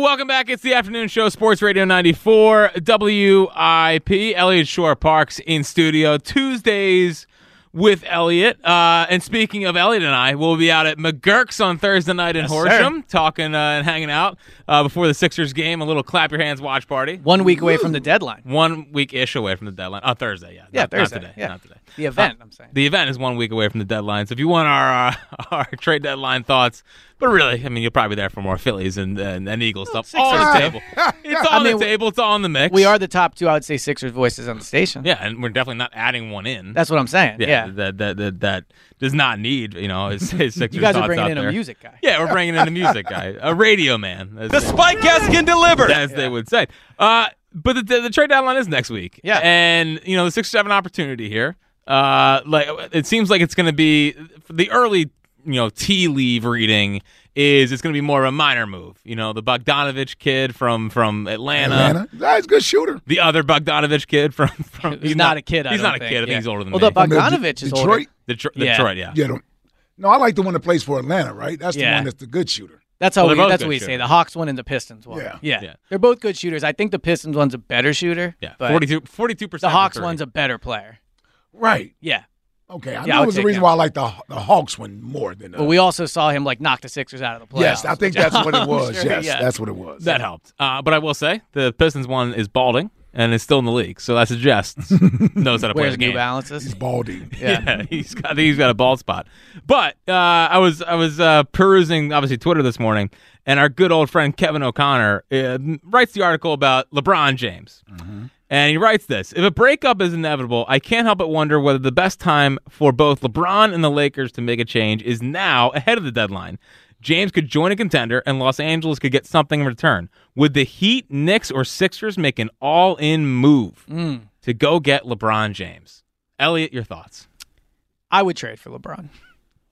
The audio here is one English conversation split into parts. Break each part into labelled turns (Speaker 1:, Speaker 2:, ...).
Speaker 1: Welcome back. It's the afternoon show, Sports Radio 94, WIP. Elliot Shorr-Parks in studio. Tuesdays with Elliot. Uh, and speaking of Elliot and I, we'll be out at McGurk's on Thursday night in
Speaker 2: Yes,
Speaker 1: Horsham, talking uh, and hanging out uh, before the Sixers game. A little clap your hands watch party.
Speaker 2: One week away from the deadline.
Speaker 1: One week ish away from the deadline. Oh, Thursday, yeah.
Speaker 2: Yeah,
Speaker 1: Not-
Speaker 2: Thursday.
Speaker 1: Not today.
Speaker 2: yeah.
Speaker 1: Not today.
Speaker 2: The event, I'm saying.
Speaker 1: The event is one week away from the deadline. So if you want our uh, our trade deadline thoughts, but really, I mean, you're probably there for more Phillies and and, and Eagles stuff. All on the table. It's
Speaker 2: I
Speaker 1: on
Speaker 2: mean,
Speaker 1: the table. It's all in the mix.
Speaker 2: We are the top two, I would say, Sixers voices on the station.
Speaker 1: Yeah, and we're definitely not adding one in.
Speaker 2: That's what I'm saying. Yeah.
Speaker 1: That, that that that does not need you know his, his Sixers
Speaker 2: You guys are bringing
Speaker 1: out
Speaker 2: in a music guy.
Speaker 1: Yeah, we're bringing in a music guy, a radio man.
Speaker 3: The
Speaker 1: Spike
Speaker 3: Spikecast can deliver.
Speaker 1: as they would say. Uh, but the, the, the trade deadline is next week.
Speaker 2: Yeah.
Speaker 1: and you know the Sixers have an opportunity here. Uh, like it seems like it's going to be the early, you know, tea leave reading is it's going to be more of a minor move. You know, the Bogdanovich kid from from Atlanta.
Speaker 4: Atlanta. That's a good shooter.
Speaker 1: The other Bogdanovich kid from from
Speaker 2: He's not a kid, I
Speaker 1: he's
Speaker 2: don't
Speaker 1: not a
Speaker 2: think,
Speaker 1: kid. I think
Speaker 2: yeah.
Speaker 1: he's older than
Speaker 2: Well,
Speaker 1: me.
Speaker 2: the
Speaker 4: From the
Speaker 2: Bogdanovich
Speaker 4: D-
Speaker 2: is
Speaker 4: Detroit?
Speaker 2: older.
Speaker 1: Detroit,
Speaker 2: Yeah.
Speaker 1: Detroit, yeah.
Speaker 4: Yeah, no, I like the one that plays for Atlanta, right? That's the one that's the good shooter.
Speaker 2: That's how
Speaker 1: Well,
Speaker 2: we, that's what we say. The Hawks one and the Pistons one.
Speaker 4: Yeah.
Speaker 2: yeah.
Speaker 1: Yeah.
Speaker 2: They're both good shooters. I think the Pistons one's a better shooter.
Speaker 1: Yeah,
Speaker 2: but
Speaker 1: 42 percent.
Speaker 2: The Hawks one's a better player.
Speaker 4: Right.
Speaker 2: Yeah.
Speaker 4: Okay. I
Speaker 2: Yeah,
Speaker 4: know
Speaker 2: I'll
Speaker 4: it was the reason
Speaker 2: him.
Speaker 4: why I like the the Hawks one more than. Uh,
Speaker 2: But we also saw him like knock the Sixers out of the playoffs.
Speaker 4: yes, I think that's what it was.
Speaker 2: sure-
Speaker 4: yes,
Speaker 2: yeah.
Speaker 4: that's what it was.
Speaker 1: That helped. Uh, but I will say the Pistons one is balding and is still in the league, so that suggests knows how to play
Speaker 2: Wears
Speaker 1: the
Speaker 2: New
Speaker 1: game.
Speaker 2: Balances.
Speaker 4: Baldy.
Speaker 1: Yeah, he's got I think he's got a bald spot. But uh, I was I was uh, perusing obviously Twitter this morning, and our good old friend Kevin O'Connor uh, writes the article about LeBron James. And he writes this If a breakup is inevitable, I can't help but wonder whether the best time for both LeBron and the Lakers to make a change is now ahead of the deadline. James could join a contender, and Los Angeles could get something in return. Would the Heat, Knicks, or Sixers make an all in move to go get LeBron James? Elliot, your thoughts?
Speaker 2: I would trade for LeBron.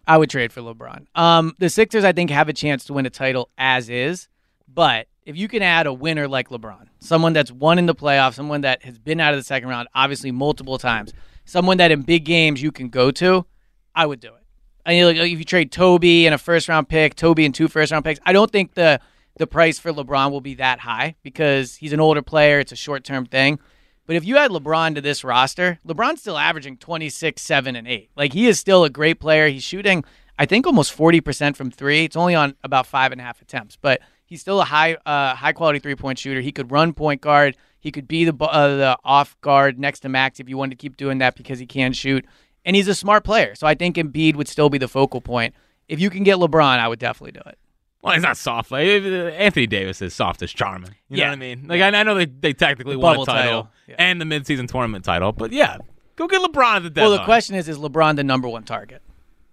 Speaker 2: I would trade for LeBron. Um, the Sixers, I think, have a chance to win a title as is, but if you can add a winner like LeBron, someone that's won in the playoffs, someone that has been out of the second round, obviously multiple times, someone that in big games you can go to, I would do it. I mean, like, if you trade Toby and a first round pick, Toby and two first round picks, I don't think the the price for LeBron will be that high because he's an older player. It's a short term thing. But if you add LeBron to this roster, LeBron's still averaging 26, 7, and 8. Like, he is still a great player. He's shooting, I think, almost 40% from three. It's only on about five and a half attempts, but he's still a high uh, high quality three point shooter. He could run point guard. He could be the, uh, the off guard next to Max if you wanted to keep doing that because he can shoot. And he's a smart player. So I think Embiid would still be the focal point. If you can get LeBron, I would definitely do it.
Speaker 1: Well, he's not soft. Like uh, Anthony Davis is soft as charming. You know what I mean? Like I, I know they, they technically
Speaker 2: The
Speaker 1: won a title,
Speaker 2: title. Yeah.
Speaker 1: and the midseason tournament title, but yeah, go get LeBron at the deadline.
Speaker 2: Well, the question is, is LeBron the number one target?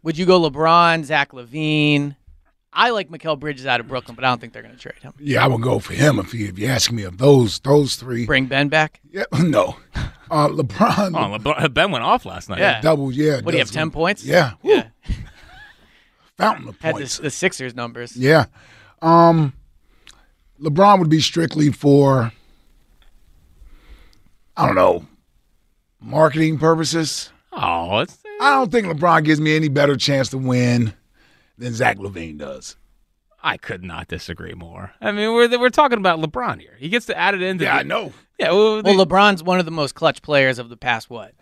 Speaker 2: Would you go LeBron, Zach LaVine? I like Mikal Bridges out of Brooklyn, but I don't think they're going to trade him.
Speaker 4: Yeah, I would go for him if you if you ask me of those those three.
Speaker 2: Bring Ben back.
Speaker 4: Yeah, no. Uh, LeBron
Speaker 1: Oh, LeBron, Ben went off last night.
Speaker 2: Yeah.
Speaker 4: double. Yeah.
Speaker 2: What do you have? Ten points?
Speaker 4: Yeah.
Speaker 2: Yeah.
Speaker 4: Fountain of
Speaker 2: Had
Speaker 4: points.
Speaker 2: the, the Sixers numbers.
Speaker 4: Yeah. Um LeBron would be strictly for I don't know, marketing purposes.
Speaker 1: Oh, it's
Speaker 4: I don't think LeBron gives me any better chance to win than Zach LaVine does.
Speaker 1: I could not disagree more. I mean, we're we're talking about LeBron here. He gets to add it into.
Speaker 4: Yeah,
Speaker 1: the,
Speaker 4: I know.
Speaker 1: Yeah, well,
Speaker 2: Well, LeBron's one of the most clutch players of the past what,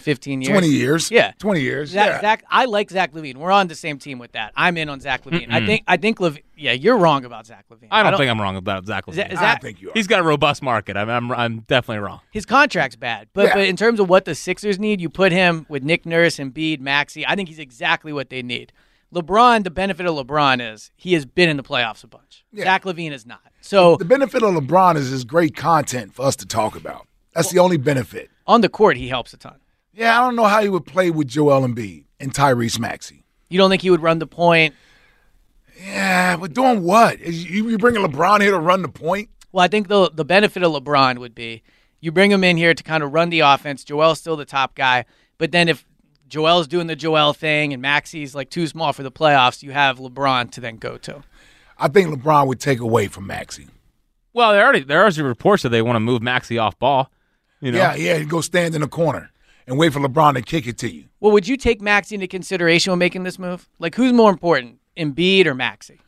Speaker 2: 15 years.
Speaker 4: 20 years.
Speaker 2: Yeah.
Speaker 4: 20 years.
Speaker 2: Zach,
Speaker 4: yeah.
Speaker 2: Zach, I like Zach LaVine. We're on the same team with that. I'm in on Zach LaVine. I think I think Lev- yeah, you're wrong about Zach LaVine.
Speaker 1: I don't, think I'm wrong about Zach
Speaker 2: Is
Speaker 1: LaVine.
Speaker 2: that- is
Speaker 4: I think you are.
Speaker 1: He's got a robust market. I'm, I'm, I'm definitely wrong.
Speaker 2: his contract's bad. But
Speaker 4: Yeah.
Speaker 2: but in terms of what the Sixers need, you put him with Nick Nurse and Bede, Maxey. I think he's exactly what they need. LeBron, the benefit of LeBron is he has been in the playoffs a bunch.
Speaker 4: Yeah.
Speaker 2: Zach LaVine is not. So
Speaker 4: the benefit of LeBron is his great content for us to talk about. That's the only benefit.
Speaker 2: on the court, he helps a ton.
Speaker 4: Yeah, I don't know how he would play with Joel Embiid and Tyrese Maxey.
Speaker 2: You don't think he would run the point?
Speaker 4: Yeah, but doing what? you bringing LeBron here to run the point?
Speaker 2: Well, I think the the benefit of LeBron would be you bring him in here to kind of run the offense. Joel's still the top guy, but then if Joel's doing the Joel thing and Maxey's like too small for the playoffs, you have LeBron to then go to.
Speaker 4: I think LeBron would take away from Maxey.
Speaker 1: Well, there already there are reports that they want to move Maxey off ball. You know,
Speaker 4: Yeah, yeah, he'd go stand in the corner and wait for LeBron to kick it to you.
Speaker 2: Well, would you take Maxey into consideration when making this move? Like, who's more important, Embiid or Maxey?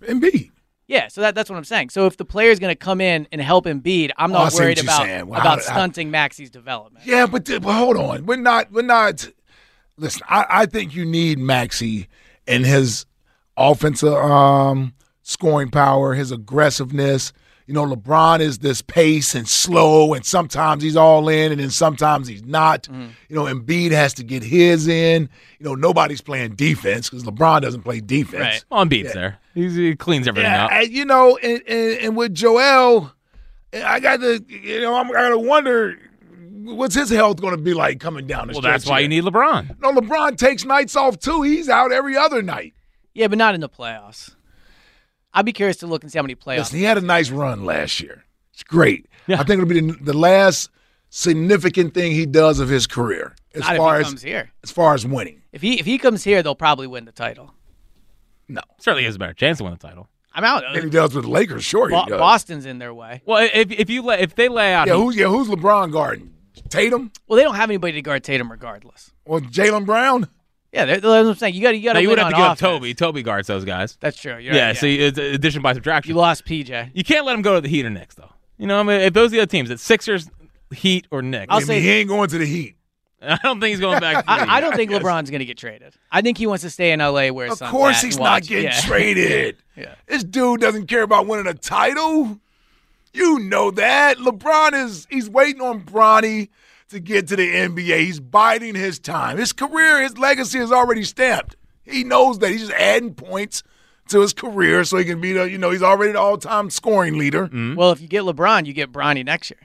Speaker 4: Embiid.
Speaker 2: Yeah, so that, that's what I'm saying. So if the player is going to come in and help Embiid, I'm
Speaker 4: Oh,
Speaker 2: not
Speaker 4: see what
Speaker 2: worried about.
Speaker 4: Well,
Speaker 2: about
Speaker 4: how- how-
Speaker 2: stunting Maxey's development.
Speaker 4: Yeah, but, but hold on. We're not. We're not. Listen, I, I think you need Maxey and his offensive um, scoring power, his aggressiveness. You know, LeBron is this pace and slow, and sometimes he's all in, and then sometimes he's not.
Speaker 2: Mm-hmm.
Speaker 4: You know, Embiid has to get his in. You know, nobody's playing defense because LeBron doesn't play defense.
Speaker 2: Right.
Speaker 1: well, Embiid's there. He's, he cleans everything
Speaker 4: Yeah,
Speaker 1: up.
Speaker 4: and, you know, and, and, and with Joel, I got to, you know, I'm, I got to wonder what's his health going to be like coming down the stretch.
Speaker 1: well, that's why
Speaker 4: here.
Speaker 1: you need LeBron.
Speaker 4: No, LeBron takes nights off too. He's out every other night.
Speaker 2: Yeah, but not in the playoffs. I'd be curious to look and see how many playoffs.
Speaker 4: Listen, he had a nice run last year. It's great.
Speaker 1: Yeah.
Speaker 4: I think it'll be the, the last significant thing he does of his career as
Speaker 2: not
Speaker 4: far
Speaker 2: if he
Speaker 4: as
Speaker 2: comes here.
Speaker 4: as far as winning.
Speaker 2: If he if he comes here, they'll probably win the title.
Speaker 4: No,
Speaker 1: Certainly has a better chance to win the title.
Speaker 2: I'm out.
Speaker 4: and he does with the Lakers. Sure,
Speaker 2: Bo-
Speaker 4: he does.
Speaker 2: Boston's in their way.
Speaker 1: Well, if if you lay, if they lay out,
Speaker 4: Yeah, who's yeah who's LeBron guarding? Tatum
Speaker 2: Well, they don't have anybody to guard Tatum regardless.
Speaker 4: or Jaylen Brown?
Speaker 2: Yeah, they're, that's what I'm saying. You got you got
Speaker 1: no,
Speaker 2: to
Speaker 1: you would have to
Speaker 2: on
Speaker 1: give up. Toby. Toby guards those guys.
Speaker 2: That's true. You're
Speaker 1: yeah,
Speaker 2: right,
Speaker 1: so you- it's addition by subtraction.
Speaker 2: you lost PJ.
Speaker 1: You can't let him go to the Heat or Knicks, though. You know, I mean, if those are the other teams, it's Sixers, Heat, or Knicks.
Speaker 2: I'll
Speaker 4: I mean,
Speaker 2: say-
Speaker 4: he ain't going to the Heat.
Speaker 1: I don't think he's going back. To the
Speaker 2: I, I don't think LeBron's going to get traded. I think he wants to stay in LA where his
Speaker 4: Of course, he's not getting
Speaker 2: Yeah.
Speaker 4: traded.
Speaker 2: Yeah.
Speaker 4: This dude doesn't care about winning a title. You know that. LeBron is he's waiting on Bronny to get to the NBA. He's biding his time. His career, his legacy is already stamped. He knows that. He's just adding points to his career so he can be the, you know, he's already the all-time scoring leader. Mm-hmm.
Speaker 2: Well, if you get LeBron, you get Bronny next year.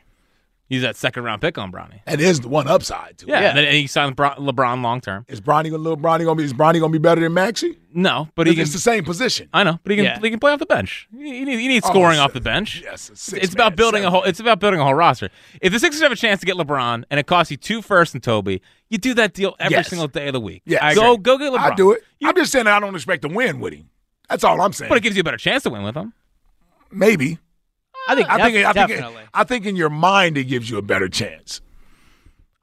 Speaker 1: He's that second round pick on Bronny.
Speaker 4: That is the one upside to
Speaker 1: Yeah,
Speaker 4: it.
Speaker 1: and he signed LeBron long term.
Speaker 4: Is Bronny gonna little Bronny gonna be is Bronny gonna be better than Maxey?
Speaker 1: No, but he
Speaker 4: It's the same position.
Speaker 1: I know, but he can.
Speaker 2: Yeah.
Speaker 1: He can play off the bench. He needs, he needs
Speaker 4: Oh,
Speaker 1: scoring
Speaker 4: so-
Speaker 1: off the bench.
Speaker 4: Yes, a
Speaker 1: It's-
Speaker 4: six
Speaker 1: it's about
Speaker 4: man,
Speaker 1: building a whole. It's about building a whole roster. If the Sixers have a chance to get LeBron and it costs you two firsts and Toby, you do that deal every
Speaker 4: Yes.
Speaker 1: single day of the week.
Speaker 4: Yeah,
Speaker 1: go go get LeBron.
Speaker 4: I do it.
Speaker 1: You-
Speaker 4: I'm just saying I don't expect to win with him. That's all I'm saying.
Speaker 1: but it gives you a better chance to win with him.
Speaker 4: Maybe.
Speaker 2: I think,
Speaker 4: I
Speaker 2: def-
Speaker 4: think. I think.
Speaker 2: definitely.
Speaker 4: I think in your mind it gives you a better chance.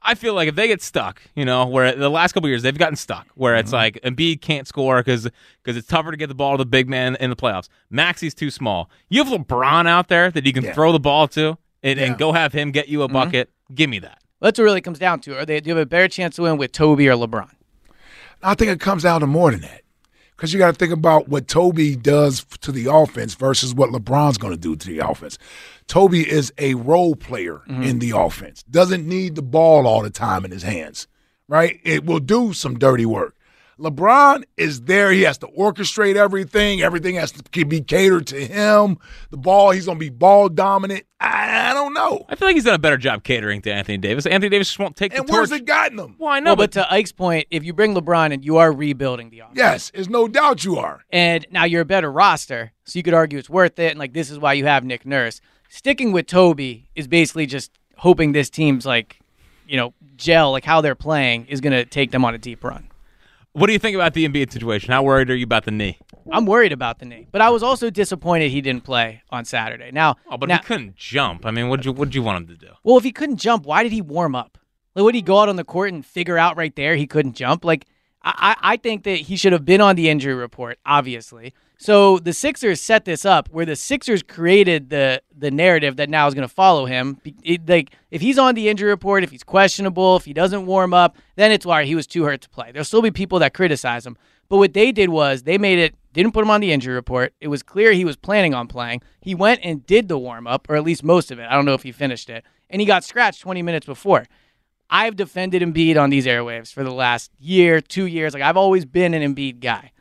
Speaker 1: I feel like if they get stuck, you know, where the last couple years they've gotten stuck, where it's
Speaker 4: Mm-hmm.
Speaker 1: like Embiid can't score because because it's tougher to get the ball to the big man in the playoffs. Maxey's too small. You have LeBron out there that you can
Speaker 4: Yeah.
Speaker 1: throw the ball to and,
Speaker 4: Yeah.
Speaker 1: and go have him get you a bucket. Give me that.
Speaker 2: That's what really comes down to. Are they do you have a better chance to win with Toby or LeBron?
Speaker 4: I think it comes down to more than that. Because you got to think about what Toby does to the offense versus what LeBron's going to do to the offense. Toby is a role player mm-hmm. in the offense, doesn't need the ball all the time in his hands, right? It will do some dirty work. LeBron is there. He has to orchestrate everything. Everything has to be catered to him. The ball, he's going to be ball dominant. I, I don't know.
Speaker 1: I feel like he's done a better job catering to Anthony Davis. Anthony Davis just won't take
Speaker 4: And
Speaker 1: the
Speaker 4: where's
Speaker 1: torch.
Speaker 4: it gotten him?
Speaker 1: well, I know,
Speaker 2: No, but to Ike's point, if you bring LeBron and you are rebuilding the offense,
Speaker 4: Yes, there's no doubt you are.
Speaker 2: and now you're a better roster, so you could argue it's worth it, and like this is why you have Nick Nurse. Sticking with Toby is basically just hoping this team's like, you know, gel, like how they're playing is going to take them on a deep run.
Speaker 1: What do you think about the Embiid situation? How worried are you about the knee?
Speaker 2: I'm worried about the knee, but I was also disappointed he didn't play on Saturday. Now,
Speaker 1: Oh, but
Speaker 2: now,
Speaker 1: he couldn't jump. I mean, what'd you what'd you want him to do?
Speaker 2: well, if he couldn't jump, why did he warm up? Like, would he go out on the court and figure out right there he couldn't jump? Like, I I think that he should have been on the injury report, obviously, So the Sixers set this up where the Sixers created the the narrative that now is going to follow him. It, like if he's on the injury report, if he's questionable, if he doesn't warm up, then it's why he was too hurt to play. There'll still be people that criticize him. But what they did was they made it didn't put him on the injury report. It was clear he was planning on playing. He went and did the warm up, or at least most of it. I don't know if he finished it, and he got scratched 20 minutes before. I've defended Embiid on these airwaves for the last year, two years. Like I've always been an Embiid guy.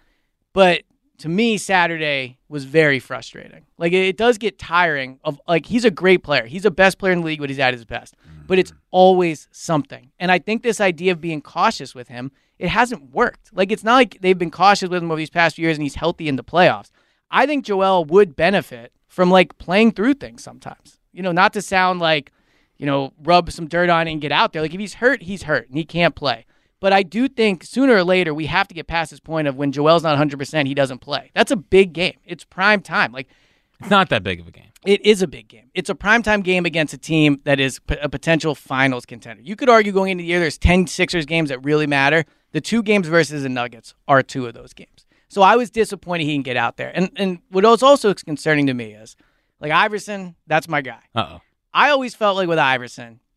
Speaker 2: But to me, Saturday was very frustrating. Like it, does get tiring of like he's a great player. He's the best player in the league when he's at his best. Mm-hmm. But it's always something. And I think this idea of being cautious with him, it hasn't worked. Like it's not like they've been cautious with him over these past few years and he's healthy in the playoffs. I think Joel would benefit from like playing through things sometimes. You know, not to sound like, you know, rub some dirt on it and get out there. Like if he's hurt, he's hurt and he can't play. But I do think sooner or later we have to get past this point of when Joel's not 100%, he doesn't play. That's a big game. It's prime time. Like
Speaker 1: It's not that big of a game.
Speaker 2: it is a big game. It's a primetime game against a team that is p- a potential finals contender. You could argue going into the year there's 10 Sixers games that really matter. The two games versus the Nuggets are two of those games. So I was disappointed he didn't get out there. And and what was also concerning to me is like Iverson, that's my guy.
Speaker 1: Uh oh.
Speaker 2: I always felt like with Iverson,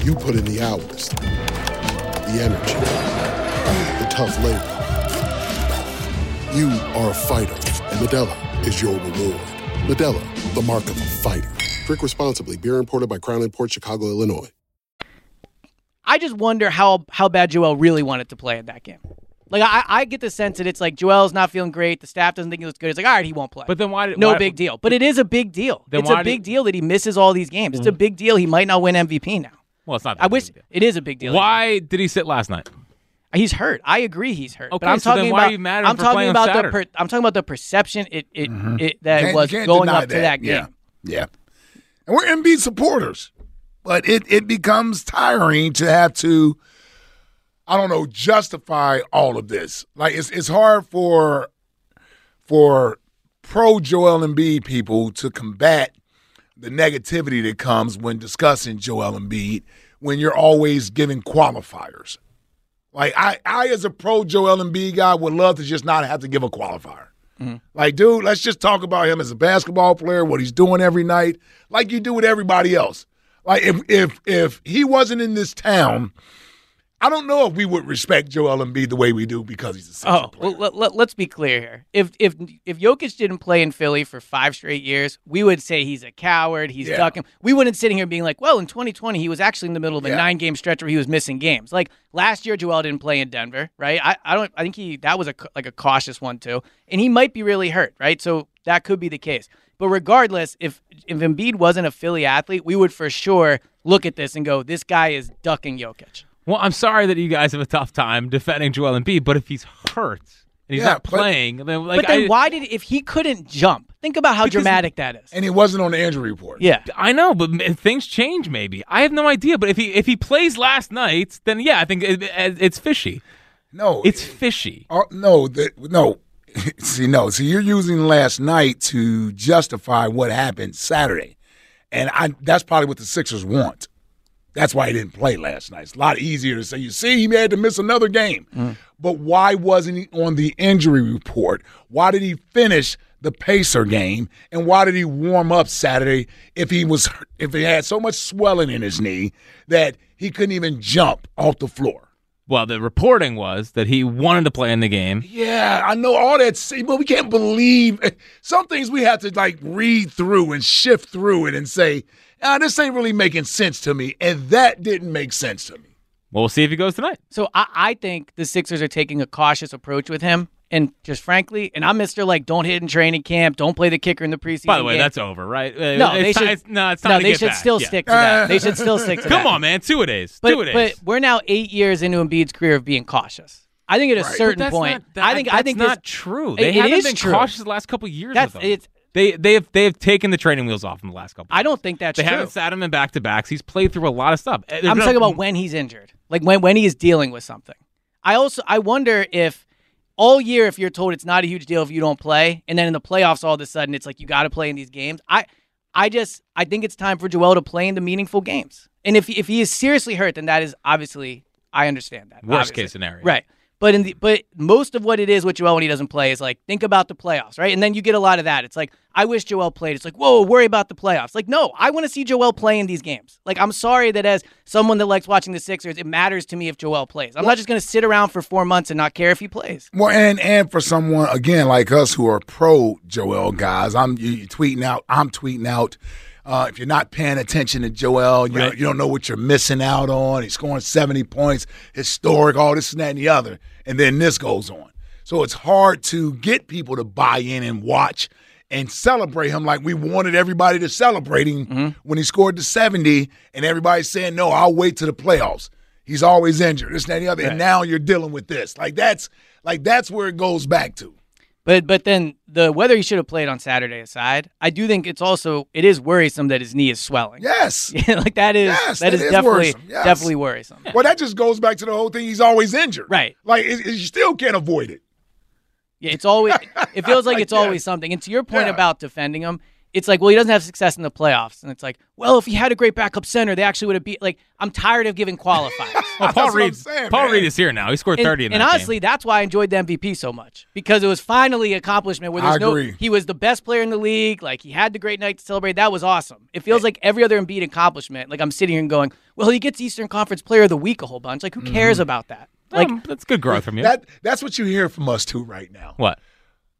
Speaker 5: You put in the hours, the energy, the tough labor. You are a fighter, and Modelo is your reward. Modelo, the mark of a fighter. Drink responsibly. Beer imported by Crown Port Chicago, Illinois.
Speaker 2: I just wonder how how bad Joel really wanted to play in that game. Like I, I get the sense that it's like Joel's not feeling great. The staff doesn't think he looks good. It's like all right, he won't play.
Speaker 1: But then why did
Speaker 2: no
Speaker 1: why-
Speaker 2: big deal. But it is a big deal. It's
Speaker 1: why
Speaker 2: a
Speaker 1: did-
Speaker 2: big deal that he misses all these games. It's a mm-hmm. big deal. He might not win MVP now.
Speaker 1: Well, it's not. That
Speaker 2: I
Speaker 1: big
Speaker 2: wish
Speaker 1: deal.
Speaker 2: it is a big deal.
Speaker 1: Why did he sit last night?
Speaker 2: He's hurt. I agree. He's hurt. but
Speaker 1: Okay,
Speaker 2: I'm
Speaker 1: so then
Speaker 2: talking
Speaker 1: why are
Speaker 2: about.
Speaker 1: you mad
Speaker 2: I'm
Speaker 1: for
Speaker 2: talking
Speaker 1: playing on
Speaker 2: about the. Per, I'm talking about the perception it it, mm-hmm. it that
Speaker 4: Can't-
Speaker 2: was going
Speaker 4: deny
Speaker 2: up to that game.
Speaker 4: Yeah. yeah. And we're Embiid supporters. But it, it becomes tiring to have to, I don't know, justify all of this. Like it's it's hard for for pro Joel Embiid people to combat the negativity that comes when discussing Joel Embiid when you're always giving qualifiers. Like I, I as a pro Joel Embiid guy would love to just not have to give a qualifier. Mm-hmm. Like, dude, let's just talk about him as a basketball player, what he's doing every night, like you do with everybody else. Like if if if he wasn't in this town, I don't know if we would respect Joel Embiid the way we do because he's a Sixer
Speaker 2: Oh,
Speaker 4: player.
Speaker 2: well, let, let, us be clear here. If if if Jokic didn't play in Philly for five straight years, we would say he's a coward. He's
Speaker 4: Yeah.
Speaker 2: ducking. We wouldn't sitting here being like, well, in 2020 he was actually in the middle of a
Speaker 4: Yeah.
Speaker 2: nine game stretch where he was missing games. Like last year, Joel didn't play in Denver, right? I, I don't. I think he that was a like a cautious one too, and he might be really hurt, right? So that could be the case. But regardless, if if Embiid wasn't a Philly athlete, we would for sure look at this and go, this guy is ducking Jokic.
Speaker 1: Well, I'm sorry that you guys have a tough time defending Joel Embiid, but if he's hurt and he's
Speaker 4: Yeah,
Speaker 1: not
Speaker 4: but-
Speaker 1: playing, then like
Speaker 2: but then
Speaker 1: I,
Speaker 2: why did if he couldn't jump? Think about how dramatic that is.
Speaker 4: and he wasn't on the injury report.
Speaker 2: Yeah.
Speaker 1: I know, but things change. Maybe I have no idea. But if he if he plays last night, then yeah, I think it, it, it's fishy.
Speaker 4: No,
Speaker 1: It's fishy.
Speaker 4: Oh, no, the, no. See, no. See, you're using last night to justify what happened Saturday, And I, that's probably what the Sixers want. That's why he didn't play last night. It's a lot easier to say, you see, he had to miss another game.
Speaker 2: Mm.
Speaker 4: But why wasn't he on the injury report? Why did he finish the Pacer game? And why did he warm up Saturday if he was if he had so much swelling in his knee that he couldn't even jump off the floor?
Speaker 1: Well, the reporting was that he wanted to play in the game.
Speaker 4: Yeah, I know all that, but we can't believe some things we have to like read through and shift through it and say, ah, this ain't really making sense to me. And that didn't make sense to me.
Speaker 1: Well, we'll see if he goes tonight.
Speaker 2: So I, I think the Sixers are taking a cautious approach with him. And just frankly, and I'm Mister like, don't hit in training camp, don't play the kicker in the preseason.
Speaker 1: By the way,
Speaker 2: game.
Speaker 1: that's over, right?
Speaker 2: No,
Speaker 1: it's
Speaker 2: they
Speaker 1: ti-
Speaker 2: should.
Speaker 1: it's- no, it's time
Speaker 2: no,
Speaker 1: to
Speaker 2: they
Speaker 1: get
Speaker 2: should
Speaker 1: back.
Speaker 2: still
Speaker 1: Yeah.
Speaker 2: stick to that. They should still stick to that.
Speaker 1: Come on, man, two a days,
Speaker 2: But,
Speaker 1: two a days.
Speaker 2: but we're now eight years into Embiid's career of being cautious. I think at a
Speaker 1: Right.
Speaker 2: certain point,
Speaker 1: not- that-
Speaker 2: I think I
Speaker 1: that's
Speaker 2: think
Speaker 1: not
Speaker 2: this-
Speaker 1: true. They
Speaker 2: it
Speaker 1: haven't
Speaker 2: is
Speaker 1: been
Speaker 2: true.
Speaker 1: cautious the last couple of years.
Speaker 2: That's
Speaker 1: with him.
Speaker 2: it's.
Speaker 1: They they have they have taken the training wheels off in the last couple.
Speaker 2: I don't think that's true.
Speaker 1: they
Speaker 2: true.
Speaker 1: haven't sat him in back to backs. He's played through a lot of stuff.
Speaker 2: I'm talking about when he's injured, like when when he is dealing with something. I also I wonder if all year if you're told it's not a huge deal if you don't play, and then in the playoffs all of a sudden it's like you got to play in these games. I I just I think it's time for Joel to play in the meaningful games. And if if he is seriously hurt, then that is obviously I understand that.
Speaker 1: Worst
Speaker 2: obviously.
Speaker 1: case scenario.
Speaker 2: right? But in the but most of what it is with Joel when he doesn't play is like think about the playoffs, right? And then you get a lot of that. It's like I wish Joel played. It's like whoa, worry about the playoffs. Like no, I want to see Joel play in these games. Like I'm sorry that as someone that likes watching the Sixers, it matters to me if Joel plays. I'm not just going to sit around for four months and not care if he plays.
Speaker 4: Well, and and for someone again like us who are pro Joel guys, I'm you, you tweeting out. I'm tweeting out. Uh, if you're not paying attention to Joel, you,
Speaker 1: Right.
Speaker 4: you don't know what you're missing out on. He's scoring 70 points, historic, all this and that and the other, and then this goes on. So it's hard to get people to buy in and watch and celebrate him like we wanted everybody to celebrate him when he scored the 70, and everybody's saying, no, I'll wait to the playoffs. He's always injured, this and that and the other. And now you're dealing with this. Like that's like that's where it goes back to.
Speaker 2: But but then the whether he should have played on Saturday aside, I do think it's also it is worrisome that his knee is swelling.
Speaker 4: Yes.
Speaker 2: Yeah, like that is
Speaker 4: Yes,
Speaker 2: that
Speaker 4: that
Speaker 2: is,
Speaker 4: is
Speaker 2: definitely
Speaker 4: worrisome. Yes.
Speaker 2: definitely worrisome.
Speaker 4: Well, that just goes back to the whole thing. He's always injured.
Speaker 2: Right.
Speaker 4: Like it, it- you still can't avoid it.
Speaker 2: Yeah, it's always it feels like
Speaker 4: Like,
Speaker 2: it's always something. And to your point
Speaker 4: Yeah.
Speaker 2: about defending him, it's like, well, he doesn't have success in the playoffs. And it's like, well, if he had a great backup center, they actually would have beat like I'm tired of giving qualifiers.
Speaker 1: Well, Paul
Speaker 4: That's what I'm
Speaker 1: Reed.
Speaker 4: saying,
Speaker 1: Paul
Speaker 4: man.
Speaker 1: Reed is here now. He scored
Speaker 2: and,
Speaker 1: thirty in
Speaker 2: and
Speaker 1: that game.
Speaker 2: honestly, that's why I enjoyed the MVP so much because it was finally an accomplishment where there's
Speaker 4: I
Speaker 2: no
Speaker 4: agree.
Speaker 2: he was the best player in the league. Like he had the great night to celebrate. That was awesome. It feels like every other Embiid accomplishment. Like I'm sitting here and going, well, he gets Eastern Conference Player of the Week a whole bunch. Like who cares
Speaker 4: Mm-hmm.
Speaker 2: about that? Like
Speaker 1: Um, that's good growth from you.
Speaker 4: That that's what you hear from us too right now.
Speaker 1: what?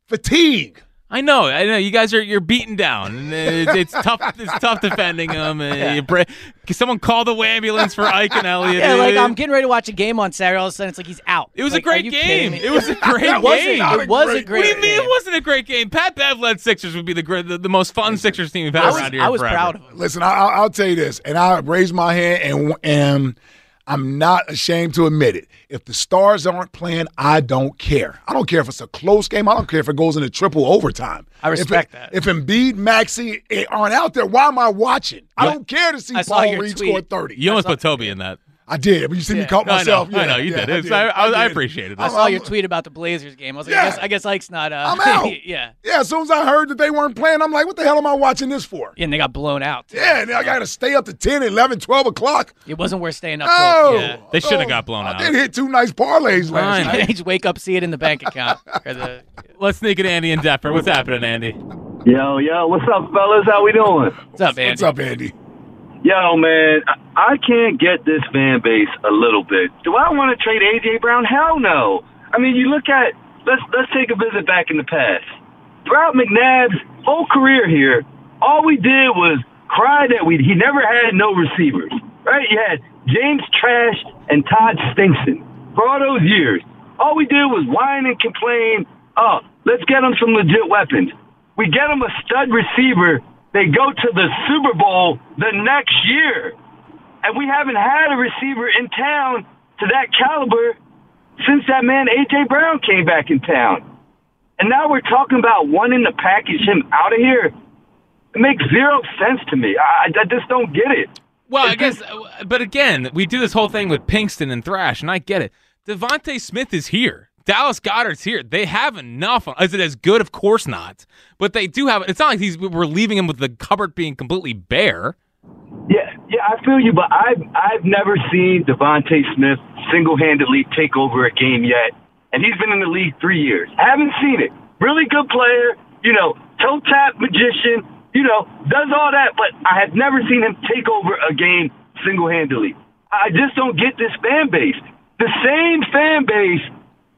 Speaker 4: Fatigue.
Speaker 1: I know, I know. You guys are you're beaten down. It's, it's tough. It's tough defending them. And you someone call the ambulance for Ike and Elliott.
Speaker 2: yeah, like I'm getting ready to watch a game on Saturday. All of a sudden, it's like he's out.
Speaker 1: It was
Speaker 2: Like,
Speaker 1: a great game. It was a great
Speaker 2: It wasn't.
Speaker 1: game.
Speaker 2: It was a
Speaker 4: great-
Speaker 2: great.
Speaker 1: What do you mean
Speaker 2: game.
Speaker 1: it wasn't a great game? Pat Bev led Sixers would be the great, the, the most fun Sixers team we've had
Speaker 2: I was,
Speaker 1: around here.
Speaker 2: I was
Speaker 1: forever.
Speaker 2: proud of him.
Speaker 4: Listen, I, I'll, I'll tell you this, and I raise my hand, and and I'm not ashamed to admit it. If the stars aren't playing, I don't care. I don't care if it's a close game. I don't care if it goes into triple overtime.
Speaker 2: I respect
Speaker 4: if it,
Speaker 2: that.
Speaker 4: If Embiid, Maxey eh, aren't out there, why am I watching? I don't care to see
Speaker 2: I saw
Speaker 4: Paul Reed
Speaker 2: tweet.
Speaker 4: score 30.
Speaker 1: You almost put Toby in that.
Speaker 4: I did, but you see me caught
Speaker 1: No, I know.
Speaker 4: myself.
Speaker 1: I know, you
Speaker 4: yeah,
Speaker 1: did. It's-
Speaker 4: did.
Speaker 1: I- I- I
Speaker 4: did.
Speaker 1: appreciated
Speaker 2: I saw
Speaker 4: I'm-
Speaker 2: your tweet about the Blazers game. I was like,
Speaker 4: Yeah.
Speaker 2: I, guess, I guess Ike's not. Uh,
Speaker 4: I'm out.
Speaker 2: yeah.
Speaker 4: Yeah, as soon as I heard that they weren't playing, I'm like, what the hell am I watching this for?
Speaker 2: Yeah, and they got blown out. too.
Speaker 4: Yeah, and I got to stay up to 10, 11, 12 o'clock.
Speaker 2: It wasn't worth staying up.
Speaker 4: Oh,
Speaker 2: till, yeah.
Speaker 1: They should have
Speaker 4: oh,
Speaker 1: got blown
Speaker 4: I
Speaker 1: out.
Speaker 4: did hit two nice parlays last night.
Speaker 2: just wake up, see it in the bank account. The,
Speaker 1: Let's sneak it, Andy and Depper. What's happening, Andy?
Speaker 6: Yo, yo, what's up, fellas? How we doing?
Speaker 2: what's up, Andy?
Speaker 4: What's up, Andy?
Speaker 6: Yo, man, I, can't get this fan base a little bit. Do I want to trade AJ Brown? Hell no. I mean, you look at let's let's take a visit back in the past. Throughout McNabb's whole career here, all we did was cry that we he never had no receivers. Right? You had James Thrash and Todd Pinkston for all those years. All we did was whine and complain. Oh, let's get him some legit weapons. We get him a stud receiver. They go to the Super Bowl the next year. And we haven't had a receiver in town to that caliber since that man A.J. Brown came back in town. And now we're talking about wanting to package him out of here. It makes zero sense to me. I, I just don't get it.
Speaker 1: Well, I guess, uh, but again, we do this whole thing with Pinkston and Thrash, and I get it. DeVonta Smith is here. Dallas Goedert's here. They have enough. Is it as good? Of course not. But they do have. It's not like he's we're leaving him with the cupboard being completely bare.
Speaker 6: Yeah, yeah, I feel you, but I've I've never seen DeVonta Smith single handedly take over a game yet, and he's been in the league three years. I haven't seen it. Really good player, you know, toe tap magician, you know, does all that, but I have never seen him take over a game single handedly. I just don't get this fan base. The same fan base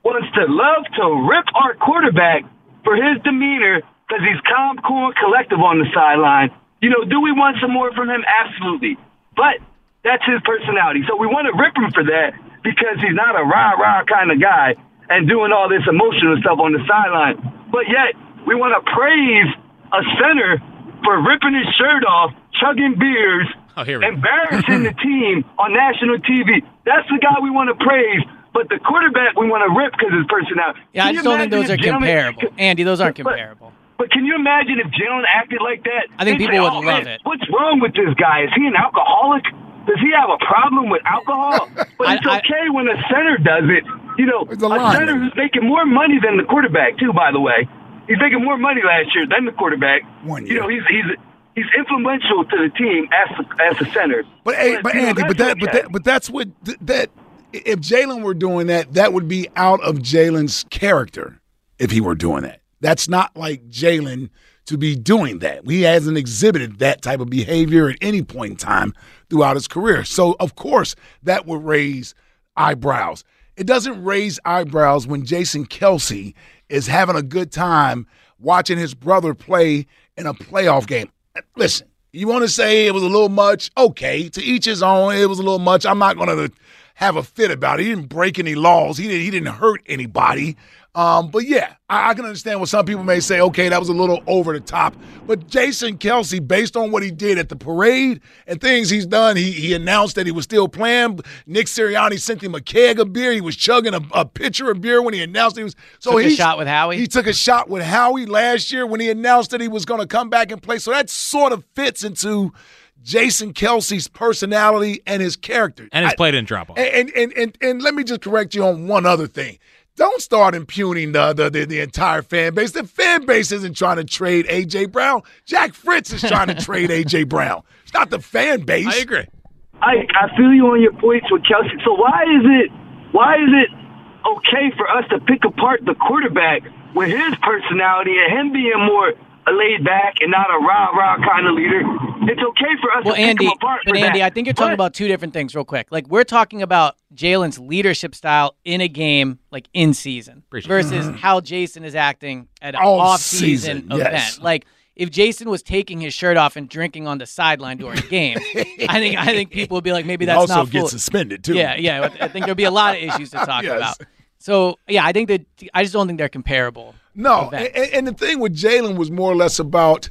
Speaker 6: wants to love to rip our quarterback for his demeanor because he's calm, cool, and collective on the sideline. You know, do we want some more from him? Absolutely. But that's his personality. So we want to rip him for that because he's not a rah rah kind of guy and doing all this emotional stuff on the sideline. But yet, we want to praise a center for ripping his shirt off, chugging beers,
Speaker 1: Oh, here we go.
Speaker 6: embarrassing the team on national TV. That's the guy we want to praise. But the quarterback we want to rip because his personality.
Speaker 2: Yeah, I just don't think those are
Speaker 6: Jalen-
Speaker 2: comparable. Andy, those aren't comparable.
Speaker 6: But can you imagine if Jalen acted like that?
Speaker 2: I think
Speaker 6: They'd
Speaker 2: people
Speaker 6: say,
Speaker 2: would
Speaker 6: "Oh,
Speaker 2: love
Speaker 6: man,
Speaker 2: it."
Speaker 6: What's wrong with this guy? Is he an alcoholic? Does he have a problem with alcohol? But
Speaker 2: I-
Speaker 6: it's
Speaker 2: I-
Speaker 6: okay when a center does it. You know,
Speaker 4: It's a
Speaker 6: a center who's making more money than the quarterback too. By the way, he's making more money last year than the quarterback.
Speaker 4: One year.
Speaker 6: You know, he's he's he's influential to the team as a, as a center.
Speaker 4: But hey, but
Speaker 6: you know,
Speaker 4: Andy, but
Speaker 6: that's
Speaker 4: that, but that, but that's what th- that. If Jalen were doing that, that would be out of Jalen's character. If he were doing that, that's not like Jalen to be doing that. He hasn't exhibited that type of behavior at any point in time throughout his career. So of course that would raise eyebrows. It doesn't raise eyebrows when Jason Kelce is having a good time watching his brother play in a playoff game. Listen, you want to say it was a little much? Okay, to each his own. It was a little much. I'm not going to have a fit about it. He didn't break any laws. He didn't. He didn't hurt anybody. Um, but yeah, I, I can understand what some people may say. Okay, that was a little over the top. But Jason Kelce, based on what he did at the parade and things he's done, he he announced that he was still playing. Nick Sirianni sent him a keg of beer. He was chugging a, a pitcher of beer when he announced he was. So he
Speaker 2: Took a
Speaker 4: he
Speaker 2: shot with Howie?
Speaker 4: He took a shot with Howie last year when he announced that he was going to come back and play. So that sort of fits into Jason Kelce's personality and his character.
Speaker 1: And his
Speaker 4: I-
Speaker 1: play didn't drop off.
Speaker 4: and, and and and let me just correct you on one other thing. Don't start impugning the, the the the entire fan base. The fan base isn't trying to trade AJ Brown. Jack Fritz is trying to trade AJ Brown. It's not the fan base.
Speaker 1: I agree.
Speaker 6: I I feel you on your points with Kelce. So why is it why is it okay for us to pick apart the quarterback with his personality and him being more laid back and not a rah rah kind of leader? It's okay for us
Speaker 2: Well,
Speaker 6: to
Speaker 2: Andy,
Speaker 6: pick him apart.
Speaker 2: but
Speaker 6: for
Speaker 2: Andy,
Speaker 6: that.
Speaker 2: I think you're talking
Speaker 6: But-
Speaker 2: about two different things, real quick. Like we're talking about Jalen's leadership style in a game, like in season,
Speaker 1: Appreciate
Speaker 2: versus mm-hmm. how Jason is acting at an off-season event.
Speaker 4: yes.
Speaker 2: Like if Jason was taking his shirt off and drinking on the sideline during a game, I think I think people would be like, maybe that's
Speaker 4: also
Speaker 2: not
Speaker 4: gets
Speaker 2: full.
Speaker 4: suspended too.
Speaker 2: Yeah, yeah. I think there'd be a lot of issues to talk
Speaker 4: Yes.
Speaker 2: about. So yeah, I think that I just don't think they're comparable.
Speaker 4: No, and, and the thing with Jalen was more or less about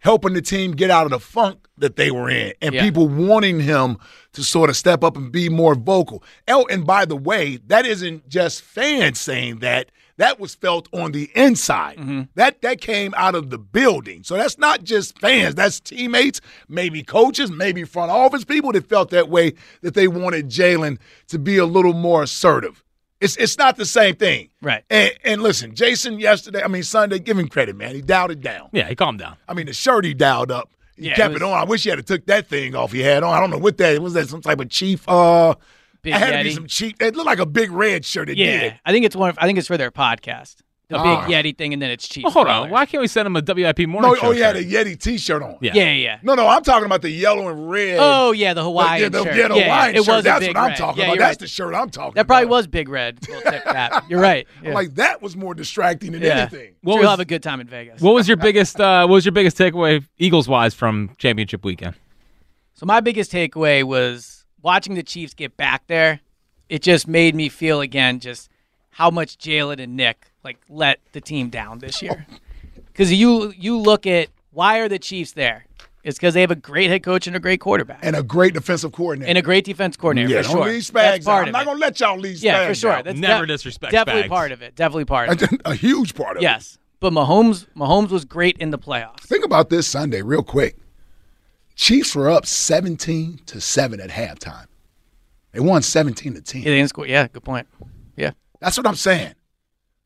Speaker 4: helping the team get out of the funk that they were in, and
Speaker 2: Yeah.
Speaker 4: people wanting him to sort of step up and be more vocal. Oh, and by the way, that isn't just fans saying that. That was felt on the inside.
Speaker 2: Mm-hmm.
Speaker 4: That that came out of the building. So that's not just fans. That's teammates, maybe coaches, maybe front office people that felt that way. That they wanted Jalen to be a little more assertive. It's it's not the same thing.
Speaker 2: Right.
Speaker 4: And, and listen, Jason yesterday, I mean Sunday, give him credit, man. He dialed it down.
Speaker 1: Yeah, he calmed down.
Speaker 4: I mean the shirt he dialed up. He
Speaker 2: Yeah, it
Speaker 4: kept
Speaker 2: was-
Speaker 4: it on. I wish he had took that thing off he had on. I don't know what that was. That some type of chief. Uh,
Speaker 2: Big
Speaker 4: it had to be some cheap. It looked like a big red shirt. It
Speaker 2: Yeah,
Speaker 4: did.
Speaker 2: I think it's one. Of, I think it's for their podcast, the
Speaker 4: Ah.
Speaker 2: Big Yeti thing, and then it's cheap.
Speaker 1: Well, hold on. Why can't we send him a WIP morning
Speaker 4: No,
Speaker 1: show
Speaker 4: oh, yeah, had
Speaker 1: shirt?
Speaker 4: a Yeti T-shirt on.
Speaker 1: Yeah.
Speaker 2: Yeah, yeah. yeah.
Speaker 4: No, no, I'm talking about the yellow and red.
Speaker 2: Oh yeah, the Hawaiian
Speaker 4: yeah, the,
Speaker 2: shirt.
Speaker 4: yeah, the
Speaker 2: yeah,
Speaker 4: Hawaiian
Speaker 2: it
Speaker 4: shirt.
Speaker 2: was a
Speaker 4: That's
Speaker 2: big
Speaker 4: what I'm
Speaker 2: red.
Speaker 4: talking
Speaker 2: Yeah,
Speaker 4: about. That's
Speaker 2: right.
Speaker 4: the shirt I'm talking
Speaker 2: That probably
Speaker 4: about.
Speaker 2: was big red. We'll tip that. You're right. Yeah.
Speaker 4: I'm like that was more distracting than
Speaker 2: yeah.
Speaker 4: anything.
Speaker 1: What
Speaker 2: Sure,
Speaker 1: was-
Speaker 2: you'll have a good time in Vegas.
Speaker 1: What was your biggest? Uh, what was your biggest takeaway, Eagles wise, from championship weekend?
Speaker 2: So my biggest takeaway was watching the Chiefs get back there. It just made me feel again just how much Jalen and Nick like let the team down this year. Because you you look at why are the Chiefs there? It's because they have a great head coach and a great quarterback
Speaker 4: And a great defensive coordinator.
Speaker 2: and a great defense coordinator
Speaker 4: yeah,
Speaker 2: for
Speaker 4: don't
Speaker 2: sure.
Speaker 4: leave Spags
Speaker 2: That's part
Speaker 4: out. I'm not gonna let y'all leave
Speaker 2: yeah,
Speaker 4: Spags
Speaker 2: for sure.
Speaker 4: out.
Speaker 2: That's
Speaker 1: Never
Speaker 2: def-
Speaker 1: disrespect
Speaker 2: Definitely
Speaker 1: Spags.
Speaker 2: part of it. Definitely part of it.
Speaker 4: a huge part of it.
Speaker 2: Yes, but Mahomes Mahomes was great in the playoffs.
Speaker 4: Think about this Sunday, real quick. Chiefs were up 17 to 7 at halftime. They won 17 to 10.
Speaker 2: Yeah, they didn't score. Yeah, good point. Yeah,
Speaker 4: That's what I'm saying.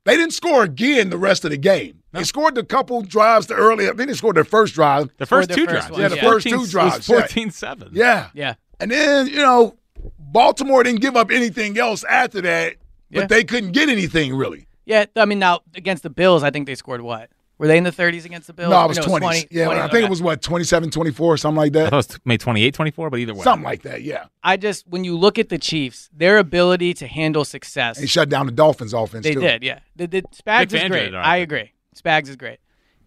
Speaker 4: They didn't score again the rest of the game. They scored a couple drives to early. I think they scored their first drive.
Speaker 1: The first
Speaker 2: their
Speaker 1: two
Speaker 2: first
Speaker 1: drives.
Speaker 2: one,
Speaker 4: Yeah, the
Speaker 2: yeah.
Speaker 4: first
Speaker 1: 14
Speaker 4: two drives.
Speaker 1: It was 14-7.
Speaker 4: Yeah.
Speaker 2: Yeah.
Speaker 4: And then, you know, Baltimore didn't give up anything else after that, but
Speaker 2: Yeah.
Speaker 4: they couldn't get anything really.
Speaker 2: Yeah, I mean now against the Bills, I think they scored what? Were they in the 30s against the Bills?
Speaker 4: No, it was 20s.
Speaker 2: 20
Speaker 4: yeah,
Speaker 2: 20,
Speaker 4: I think
Speaker 2: okay.
Speaker 4: it was what, 27, 24, something like that.
Speaker 1: I
Speaker 4: that.
Speaker 1: thought it was made 28-24, but either way.
Speaker 4: Something like that, yeah.
Speaker 2: I just when you look at the Chiefs, their ability to handle success,
Speaker 4: They shut down the Dolphins offense
Speaker 2: they
Speaker 4: too.
Speaker 2: did. Yeah, the, the Spags
Speaker 1: Vic
Speaker 2: is great.
Speaker 1: did
Speaker 2: I
Speaker 1: right.
Speaker 2: agree. Spags is great,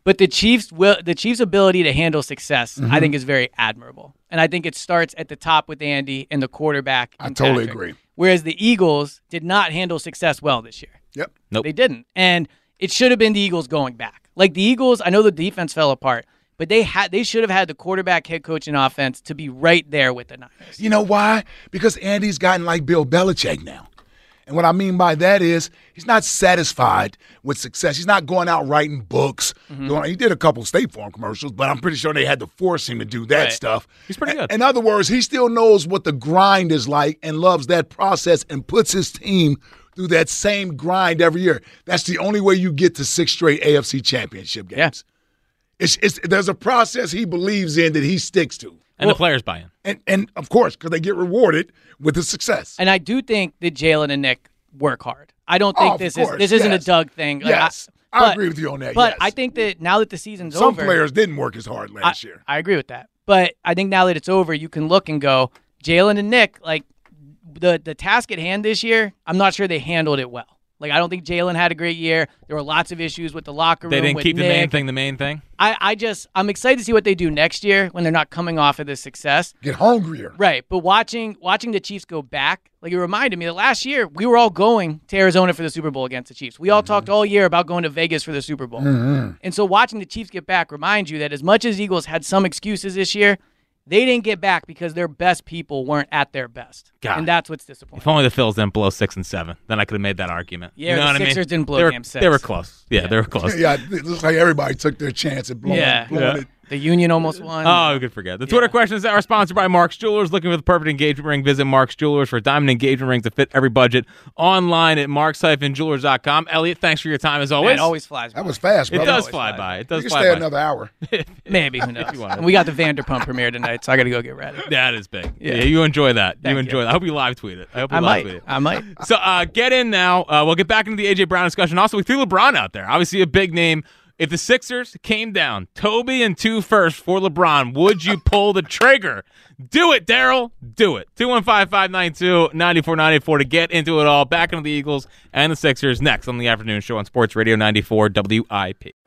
Speaker 2: but the Chiefs will the Chiefs' ability to handle success,
Speaker 4: Mm-hmm.
Speaker 2: I think, is very admirable, and I think it starts at the top with Andy and the quarterback.
Speaker 4: I
Speaker 2: and
Speaker 4: totally
Speaker 2: Patrick.
Speaker 4: agree.
Speaker 2: Whereas the Eagles did not handle success well this year.
Speaker 4: Yep.
Speaker 1: Nope.
Speaker 2: They didn't. And it should have been the Eagles going back. Like the Eagles, I know the defense fell apart, but they had they should have had the quarterback, head coach, and offense to be right there with the Niners.
Speaker 4: You know why? Because Andy's gotten like Bill Belichick now. And what I mean by that is he's not satisfied with success. He's not going out writing books.
Speaker 2: Mm-hmm.
Speaker 4: Going, he did a couple State Farm commercials, but I'm pretty sure they had to force him to do that
Speaker 2: Right.
Speaker 4: stuff.
Speaker 1: He's pretty good.
Speaker 4: In other words, he still knows what the grind is like and loves that process and puts his team through that same grind every year. That's the only way you get to six straight AFC championship
Speaker 2: Yeah.
Speaker 4: games. It's, it's, there's a process he believes in that he sticks to.
Speaker 1: And the players buy in.
Speaker 4: And, and of course, because they get rewarded with the success.
Speaker 2: And I do think that Jalen and Nick work hard. I don't think
Speaker 4: Oh,
Speaker 2: this
Speaker 4: course,
Speaker 2: is this isn't a
Speaker 4: yes.
Speaker 2: Doug thing. Like,
Speaker 4: Yes, I
Speaker 2: but-
Speaker 4: agree with you on that,
Speaker 2: But
Speaker 4: yes.
Speaker 2: I think that now that the season's
Speaker 4: Some
Speaker 2: over, some
Speaker 4: players didn't work as hard
Speaker 2: I,
Speaker 4: last year.
Speaker 2: I agree with that. But I think now that it's over, you can look and go, Jalen and Nick, like the the task at hand this year, I'm not sure they handled it well. Like I don't think Jalen had a great year. There were lots of issues with the locker room.
Speaker 1: They didn't
Speaker 2: with
Speaker 1: keep the main thing the main thing.
Speaker 2: I, I just I'm excited to see what they do next year when they're not coming off of this success.
Speaker 4: Get hungrier.
Speaker 2: Right. But watching watching the Chiefs go back, like it reminded me that last year we were all going to Arizona for the Super Bowl against the Chiefs. We all
Speaker 4: Mm-hmm.
Speaker 2: talked all year about going to Vegas for the Super Bowl. And so watching the Chiefs get back reminds you that as much as Eagles had some excuses this year, they didn't get back because their best people weren't at their best.
Speaker 1: God.
Speaker 2: And that's what's disappointing.
Speaker 1: If only the Phils didn't blow six and seven, then I could have made that argument.
Speaker 2: Yeah,
Speaker 1: you know
Speaker 2: the
Speaker 1: what I mean?
Speaker 2: Sixers didn't blow
Speaker 1: they were,
Speaker 2: game six.
Speaker 1: They were close. Yeah, they were close.
Speaker 4: Yeah, it looks like everybody took their chance at blowing,
Speaker 2: Yeah.
Speaker 4: blowing
Speaker 1: Yeah.
Speaker 4: it.
Speaker 2: The Union almost won.
Speaker 1: Oh, we could forget. The Twitter questions are sponsored by Mark's Jewelers. Looking for the perfect engagement ring? Visit Mark's Jewelers for diamond engagement rings to fit every budget. Online at marks-jewelers.com. Elliot, thanks for your time as
Speaker 2: Man,
Speaker 1: always.
Speaker 2: it always flies by.
Speaker 4: That was fast,
Speaker 1: it does
Speaker 2: always
Speaker 1: fly
Speaker 2: fly
Speaker 1: by. It
Speaker 4: You
Speaker 1: does
Speaker 4: can
Speaker 1: fly
Speaker 4: stay
Speaker 1: by.
Speaker 4: another hour.
Speaker 2: Maybe, who knows?
Speaker 1: you want
Speaker 2: we got the Vanderpump premiere tonight, so I got to go get ready.
Speaker 1: That is big. Yeah,
Speaker 2: Yeah.
Speaker 1: you enjoy that.
Speaker 2: Thank
Speaker 1: you enjoy
Speaker 2: you.
Speaker 1: that. I hope you live tweet it. I hope you
Speaker 2: I
Speaker 1: live
Speaker 2: might.
Speaker 1: tweet it.
Speaker 2: I might.
Speaker 1: So uh, get in now. Uh, we'll get back into the AJ Brown discussion. Also, we threw LeBron out there. Obviously, a big name. If the Sixers came down, Toby and two first for LeBron, would you pull the trigger? Do it, Daryl. Do it. 215 592 9494 to get into it all. Back into the Eagles and the Sixers next on the afternoon show on Sports Radio 94 WIP.